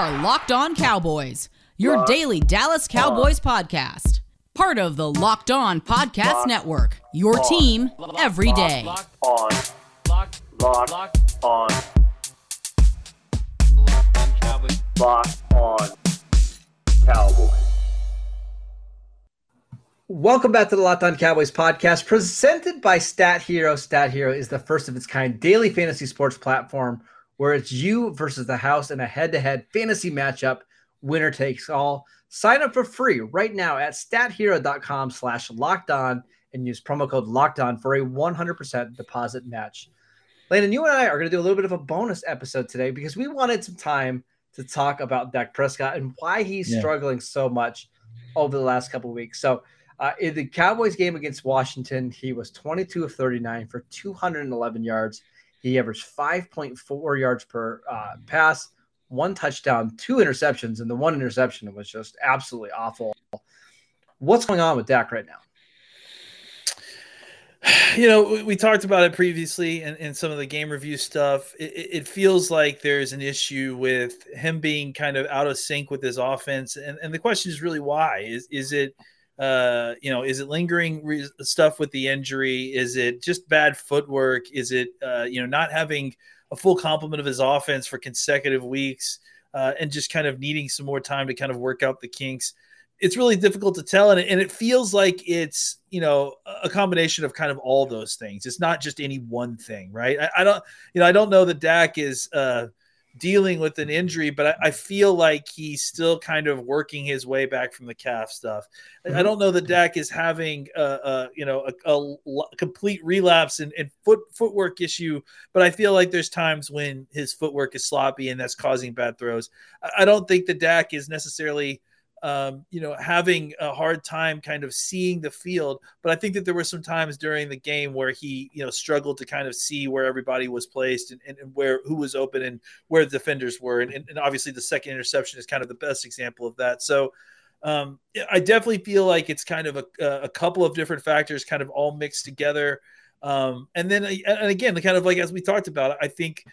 are Locked On Cowboys, your daily Dallas Cowboys podcast. Part of the Locked On Podcast Network, your team every day. on. Lock, lock, on. Lock on Cowboys. Welcome back to the Locked On Cowboys podcast, presented by Stat Hero. Stat Hero is the first of its kind daily fantasy sports platform where it's you versus the house in a head-to-head fantasy matchup. Winner takes all. Sign up for free right now at stathero.com slash locked on and use promo code locked on for a 100% deposit match. Landon, you and I are going to do a little bit of a bonus episode today because we wanted some time to talk about Dak Prescott and why he's Yeah. struggling so much over the last couple of weeks. So, uh, in the Cowboys game against Washington, he was 22 of 39 for 211 yards. He averaged 5.4 yards per uh, pass, one touchdown, two interceptions, and the one interception was just absolutely awful. What's going on with Dak right now? you know, we, talked about it previously in, in some of the game review stuff. It it feels like there's an issue with him being kind of out of sync with his offense, and, and the question is really why? Is is it, uh, you know, is it lingering re- stuff with the injury? Is it just bad footwork? Is it, uh, you know, not having a full complement of his offense for consecutive weeks, uh, and just kind of needing some more time to kind of work out the kinks? it's really difficult to tell and it, and it feels like it's you know a combination of kind of all those things it's not just any one thing right i, I don't you know i don't know that dak is uh dealing with an injury but I, I feel like he's still kind of working his way back from the calf stuff. I- i mm-hmm. don't know that dak is having a, a you know a complete relapse and, and foot footwork issue but i feel like there's times when his footwork is sloppy and that's causing bad throws. I, I don't think the dak is necessarily um, you know, having a hard time kind of seeing the field. But I think that there were some times during the game where he, you know, struggled to kind of see where everybody was placed and, and, and where who was open and where the defenders were. And, and obviously, the second interception is kind of the best example of that. So um, I definitely feel like it's kind of a, a couple of different factors kind of all mixed together. Um, and then, and again, kind of like as we talked about, I think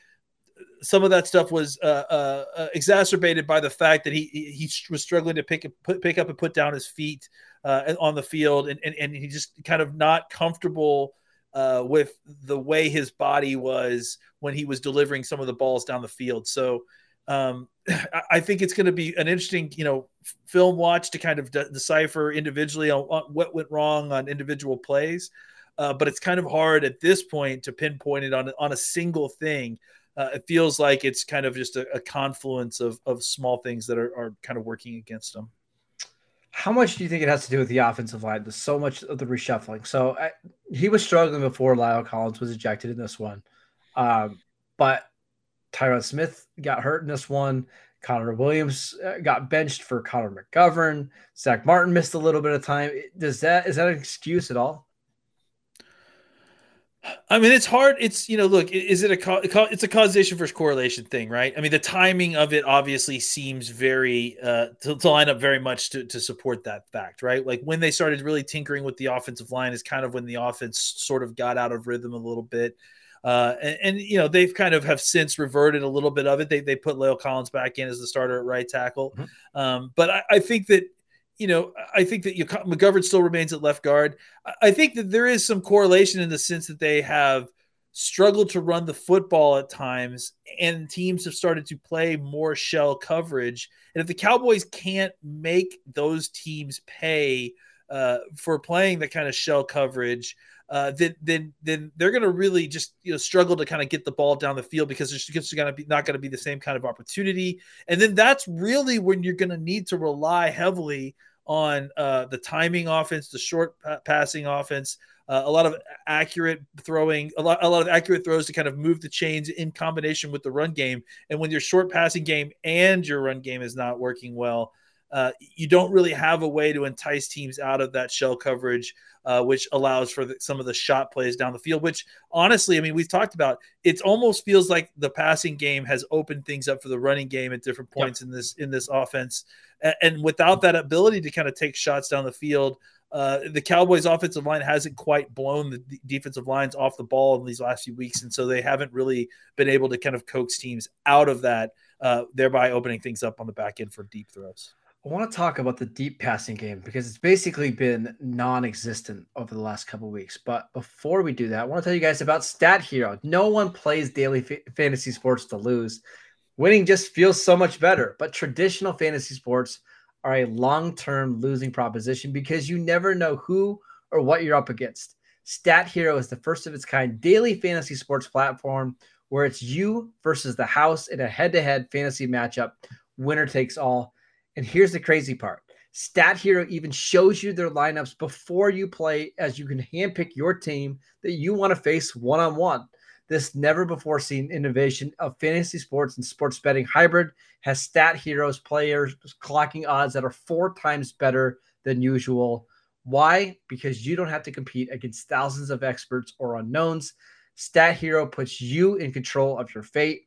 some of that stuff was uh, uh, uh, exacerbated by the fact that he he was struggling to pick put, pick up and put down his feet uh, on the field, and, and and he just kind of not comfortable uh, with the way his body was when he was delivering some of the balls down the field. So um, I- I think it's going to be an interesting, you know, film watch to kind of de- decipher individually on, on what went wrong on individual plays. Uh, but it's kind of hard at this point to pinpoint it on on a single thing. Uh, it feels like it's kind of just a, a confluence of, of small things that are, are kind of working against them. How much do you think it has to do with the offensive line? There's so much of the reshuffling. So I, he was struggling before La'el Collins was ejected in this one, um, but Tyron Smith got hurt in this one. Connor Williams uh, got benched for Connor McGovern. Zack Martin missed a little bit of time. Does that is that an excuse at all? I mean, it's hard. It's you know, look, is it a ca- it's a causation versus correlation thing, right? I mean, the timing of it obviously seems very uh, to, to line up very much to, to support that fact, right? Like when they started really tinkering with the offensive line is kind of when the offense sort of got out of rhythm a little bit. Uh, and, and you know they've kind of have since reverted a little bit of it. They they put La'el Collins back in as the starter at right tackle, Mhm. um, but I, I think that you know I think that McGovern still remains at left guard. I think that there is some correlation in the sense that they have struggled to run the football at times, and teams have started to play more shell coverage. And if the Cowboys can't make those teams pay uh, for playing the kind of shell coverage, uh, then then then they're going to really just you know struggle to kind of get the ball down the field because there's just going to be not going to be the same kind of opportunity. And then that's really when you're going to need to rely heavily on uh, the timing offense, the short pa- passing offense, uh, a lot of accurate throwing, a lot, a lot of accurate throws to kind of move the chains in combination with the run game. And when your short passing game and your run game is not working well, uh, you don't really have a way to entice teams out of that shell coverage, uh, which allows for the, some of the shot plays down the field. Which honestly, I mean, we've talked about. It almost feels like the passing game has opened things up for the running game at different points in this in this offense. A- And without that ability to kind of take shots down the field, uh, the Cowboys' offensive line hasn't quite blown the d- defensive lines off the ball in these last few weeks, and so they haven't really been able to kind of coax teams out of that, uh, thereby opening things up on the back end for deep throws. I want to talk about the deep passing game because it's basically been non-existent over the last couple weeks. But before we do that, I want to tell you guys about Stat Hero. No one plays daily fantasy sports to lose. Winning just feels so much better. But traditional fantasy sports are a long-term losing proposition because you never know who or what you're up against. Stat Hero is the first of its kind daily fantasy sports platform where it's you versus the house in a head-to-head fantasy matchup. Winner takes all. And here's the crazy part Stat Hero even shows you their lineups before you play, as you can handpick your team that you want to face one on one. This never before seen innovation of fantasy sports and sports betting hybrid has Stat Heroes players clocking odds that are four times better than usual. Why? Because you don't have to compete against thousands of experts or unknowns. Stat Hero puts you in control of your fate.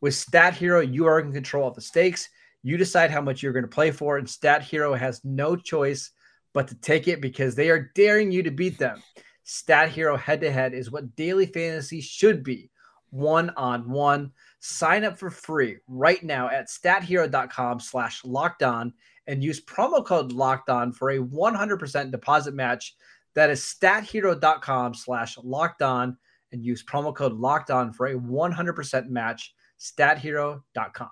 With Stat Hero, you are in control of the stakes. You decide how much you're going to play for, and Stat Hero has no choice but to take it because they are daring you to beat them. Stat Hero head to head is what daily fantasy should be one on one. Sign up for free right now at stathero.com slash locked on and use promo code locked on for a 100% deposit match. That is stathero.com slash locked on and use promo code locked on for a 100% match. Stathero.com.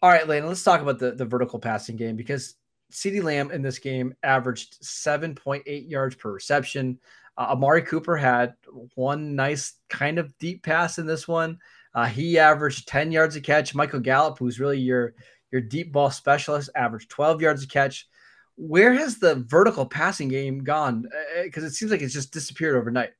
All right, Lane, let's talk about the, the vertical passing game because CeeDee Lamb in this game averaged 7.8 yards per reception. Uh, Amari Cooper had one nice kind of deep pass in this one. Uh, he averaged 10 yards a catch. Michael Gallup, who's really your your deep ball specialist, averaged 12 yards a catch. Where has the vertical passing game gone? Because uh, it seems like it's just disappeared overnight.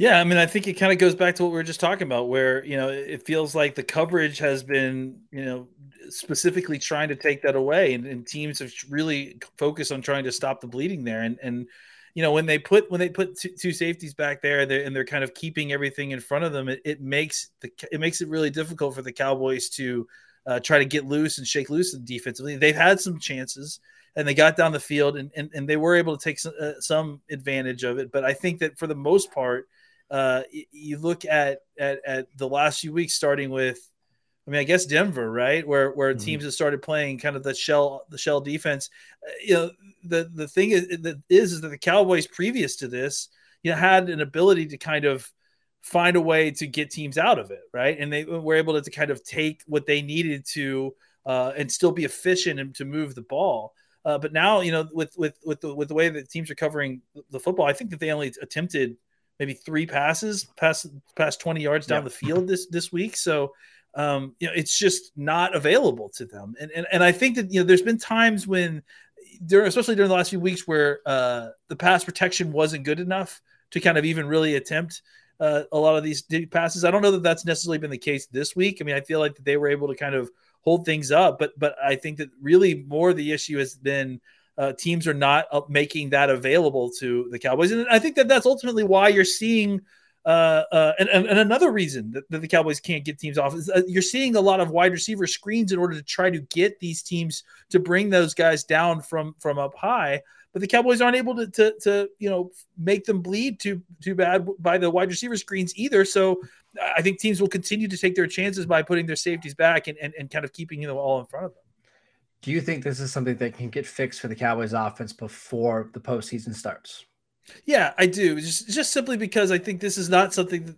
Yeah, I mean, I think it kind of goes back to what we were just talking about, where you know it feels like the coverage has been, you know, specifically trying to take that away, and, and teams have really focused on trying to stop the bleeding there. And and you know when they put when they put two, two safeties back there, they're, and they're kind of keeping everything in front of them, it, it makes the it makes it really difficult for the Cowboys to uh, try to get loose and shake loose defensively. They've had some chances and they got down the field and, and, and they were able to take some, uh, some advantage of it. But I think that for the most part, uh, you look at, at at the last few weeks, starting with, I mean, I guess Denver, right, where where mm-hmm. teams have started playing kind of the shell the shell defense. Uh, you know, the the thing is that is, is that the Cowboys previous to this, you know, had an ability to kind of find a way to get teams out of it, right, and they were able to, to kind of take what they needed to uh, and still be efficient and to move the ball. Uh, but now, you know, with with with the with the way that teams are covering the football, I think that they only attempted maybe three passes past past 20 yards down the field this this week. So um, you know, it's just not available to them. And, and and I think that you know, there's been times when during especially during the last few weeks where uh, the pass protection wasn't good enough to kind of even really attempt uh, a lot of these deep passes. I don't know that that's necessarily been the case this week. I mean, I feel like that they were able to kind of hold things up, but but I think that really more the issue has been uh, teams are not making that available to the Cowboys, and I think that that's ultimately why you're seeing. Uh, uh, and, and, and, another reason that, that, the Cowboys can't get teams off is uh, you're seeing a lot of wide receiver screens in order to try to get these teams to bring those guys down from from up high. But the Cowboys aren't able to, to, to you know make them bleed too too bad by the wide receiver screens either. So I think teams will continue to take their chances by putting their safeties back and, and, and kind of keeping them all in front of them. Do you think this is something that can get fixed for the Cowboys offense before the postseason starts? Yeah, I do. Just just simply because I think this is not something that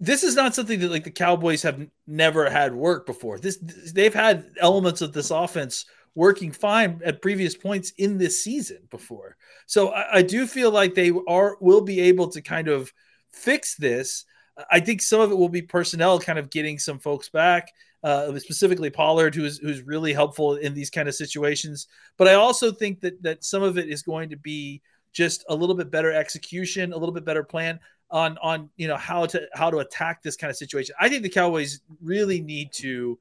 this is not something that like the Cowboys have never had work before. This they've had elements of this offense working fine at previous points in this season before. So I, I do feel like they are will be able to kind of fix this. I think some of it will be personnel kind of getting some folks back uh, specifically Pollard, who's who's really helpful in these kind of situations. But I also think that that some of it is going to be just a little bit better execution, a little bit better plan on on you know how to how to attack this kind of situation. I think the Cowboys really need to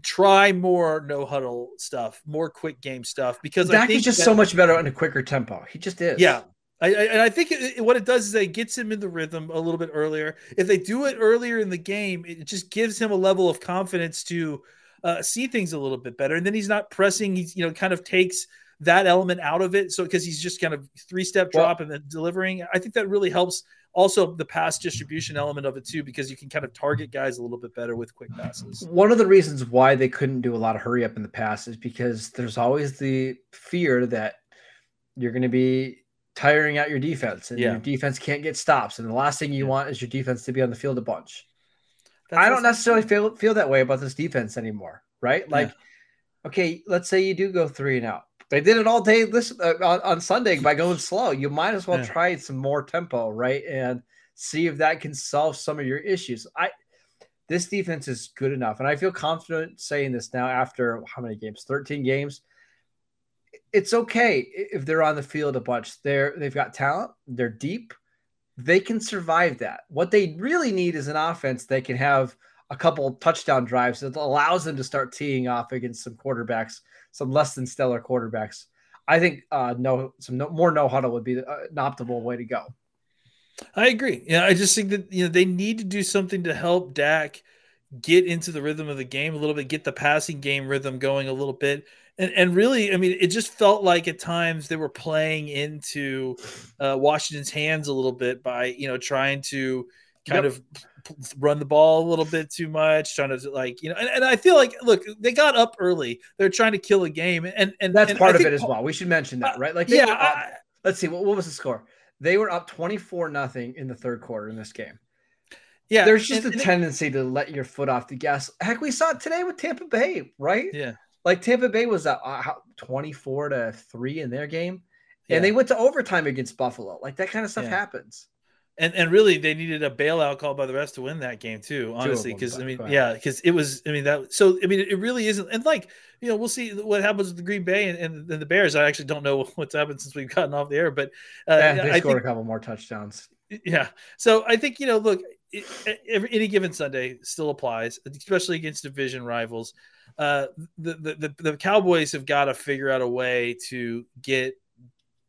try more no huddle stuff, more quick game stuff because Dak I think is just that, so much better on a quicker tempo. He just is. Yeah, I, I, and I think it, what it does is it gets him in the rhythm a little bit earlier. If they do it earlier in the game, it just gives him a level of confidence to uh, see things a little bit better. And then he's not pressing. He's you know kind of takes that element out of it. So because he's just kind of three step drop well, and then delivering, I think that really helps. Also, the pass distribution element of it too, because you can kind of target guys a little bit better with quick passes. One of the reasons why they couldn't do a lot of hurry up in the pass is because there's always the fear that you're going to be tiring out your defense and yeah. your defense can't get stops. And the last thing you want is your defense to be on the field a bunch. That's I don't necessarily feel feel that way about this defense anymore, right? Like, yeah. okay, let's say you do go three and out. They did it all day this uh, on, on, Sunday by going slow. You might as well yeah. try some more tempo, right? And see if that can solve some of your issues. I this defense is good enough, and I feel confident saying this now after how many games? Thirteen games it's okay if they're on the field a bunch. They're they've got talent. They're deep. They can survive that. What they really need is an offense that can have a couple touchdown drives that allows them to start teeing off against some quarterbacks, some less than stellar quarterbacks. I think uh, no, some no, more no huddle would be uh, an optimal way to go. I agree. Yeah, I just think that you know they need to do something to help Dak get into the rhythm of the game a little bit, get the passing game rhythm going a little bit and, and really, I mean, it just felt like at times they were playing into uh, Washington's hands a little bit by you know trying to kind yep. of run the ball a little bit too much, trying to like you know. And, and I feel like look, they got up early. They're trying to kill a game, and and that's and part I of it as well. We should mention that, right? Like, yeah. I, let's see, what, what was the score? They were up twenty four nothing in the third quarter in this game. Yeah, there's just and, a tendency to let your foot off the gas. Heck, we saw it today with Tampa Bay, right? Yeah, like Tampa Bay was uh, 24 to 3 in their game. Yeah. And they went to overtime against Buffalo. Like that kind of stuff yeah. happens. And and really they needed a bailout call by the rest to win that game too, honestly. Because I mean, yeah, because it was, I mean, that so I mean, it really isn't and like, you know, we'll see what happens with the Green Bay and, and, and the Bears. I actually don't know what's happened since we've gotten off the air, but uh, yeah, they I scored think, a couple more touchdowns. Yeah. So I think, you know, look, it, every, any given Sunday still applies, especially against division rivals uh, the, the the Cowboys have got to figure out a way to get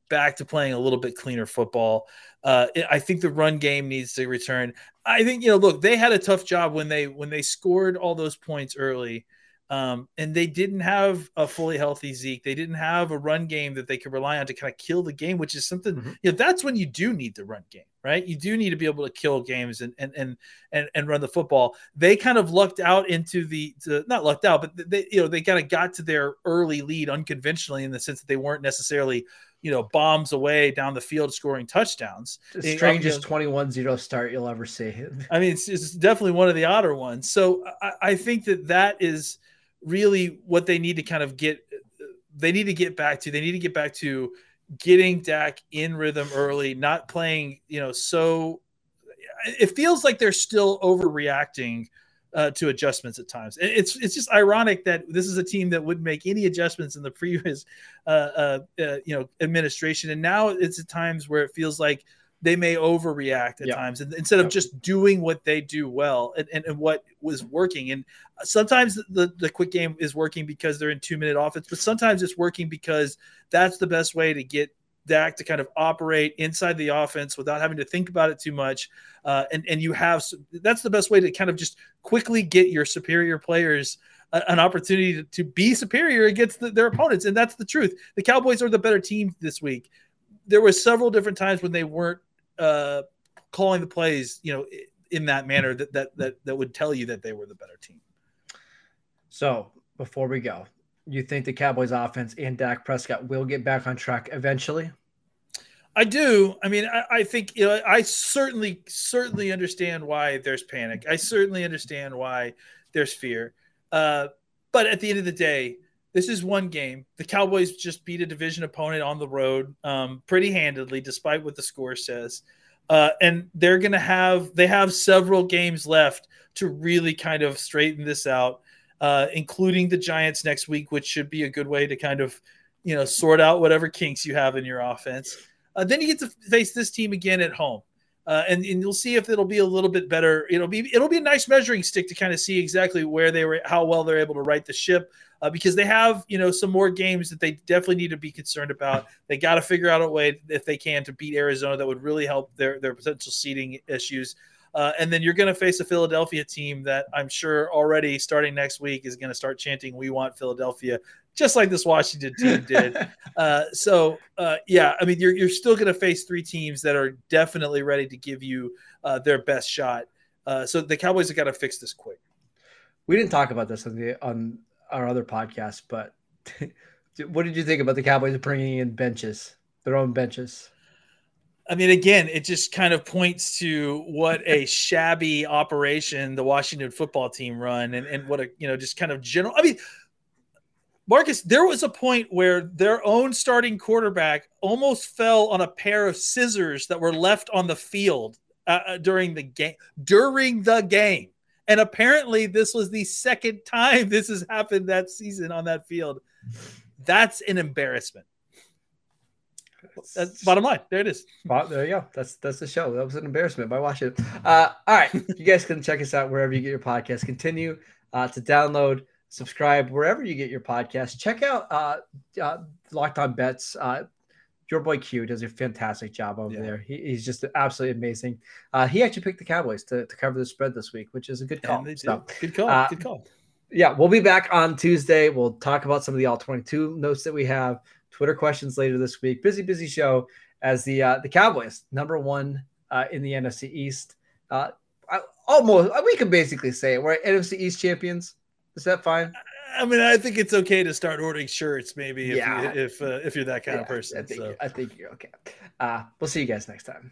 back to playing a little bit cleaner football. Uh, I think the run game needs to return. I think you know, look, they had a tough job when they when they scored all those points early. Um, and they didn't have a fully healthy Zeke. They didn't have a run game that they could rely on to kind of kill the game, which is something, mm-hmm. you know, that's when you do need the run game, right? You do need to be able to kill games and and and and, and run the football. They kind of lucked out into the to, not lucked out, but they you know they kind of got to their early lead unconventionally in the sense that they weren't necessarily you know bombs away down the field scoring touchdowns. The um, strangest 21-0 start you'll ever see. I mean, it's, it's, definitely one of the odder ones. So I, I think that that is really what they need to kind of get they need to get back to they need to get back to getting Dak in rhythm early, not playing, you know, so it feels like they're still overreacting uh, to adjustments at times. It's it's just ironic that this is a team that wouldn't make any adjustments in the previous uh, uh, uh, you know administration, and now it's at times where it feels like they may overreact at yep. times and instead of just doing what they do well and, and, and, what was working. And sometimes the, the quick game is working because they're in two minute offense, but sometimes it's working because that's the best way to get Dak to kind of operate inside the offense without having to think about it too much. Uh, and, and you have that's the best way to kind of just quickly get your superior players an opportunity to, to, be superior against the, their opponents. And that's the truth. The Cowboys are the better team this week. There were several different times when they weren't uh, calling the plays, you know, in that manner that that that that would tell you that they were the better team. So before we go, you think the Cowboys offense and Dak Prescott will get back on track eventually? I do. I mean, I, I, think you know. I certainly, certainly understand why there's panic. I certainly understand why there's fear. Uh, but at the end of the day, this is one game. The Cowboys just beat a division opponent on the road um, pretty handedly, despite what the score says. Uh, and they're going to have they have several games left to really kind of straighten this out, uh, including the Giants next week, which should be a good way to kind of you know sort out whatever kinks you have in your offense. Uh, then you get to face this team again at home. Uh, and, and you'll see if it'll be a little bit better. It'll be it'll be a nice measuring stick to kind of see exactly where they were, how well they're able to right the ship, uh, because they have you know some more games that they definitely need to be concerned about. They got to figure out a way if they can to beat Arizona that would really help their their potential seeding issues. Uh, and then you're going to face a Philadelphia team that I'm sure already starting next week is going to start chanting, We want Philadelphia, just like this Washington team did. uh, so, uh, yeah, I mean, you're, you're still going to face three teams that are definitely ready to give you uh, their best shot. Uh, so the Cowboys have got to fix this quick. We didn't talk about this on the on our other podcast, but what did you think about the Cowboys bringing in benches, their own benches? I mean, again, it just kind of points to what a shabby operation the Washington football team run, and, and what a you know just kind of general. I mean, Marcus, there was a point where their own starting quarterback almost fell on a pair of scissors that were left on the field uh, uh during the game. During the game, and apparently, this was the second time this has happened that season on that field. That's an embarrassment. That's bottom line. There it is. There you go. That's that's the show. That was an embarrassment by watching it. Uh, all right, you guys can check us out wherever you get your podcast. Continue uh, to download, subscribe wherever you get your podcast. Check out uh, uh, Locked On Bets. Uh, your boy Q does a fantastic job over yeah. there. He, he's just absolutely amazing. Uh, he actually picked the Cowboys to, to cover the spread this week, which is a good call. So, good call. Uh, good call. Yeah, we'll be back on Tuesday. We'll talk about some of the all 22 notes that we have, Twitter questions later this week. Busy, busy show as the uh, the Cowboys number one uh, in the NFC East. Uh, almost, we can basically say it. We're NFC East champions. Is that fine? I mean, I think it's okay to start ordering shirts, maybe if yeah. you, if uh, if you're that kind yeah, of person. I think, so. I think you're okay. Uh, we'll see you guys next time.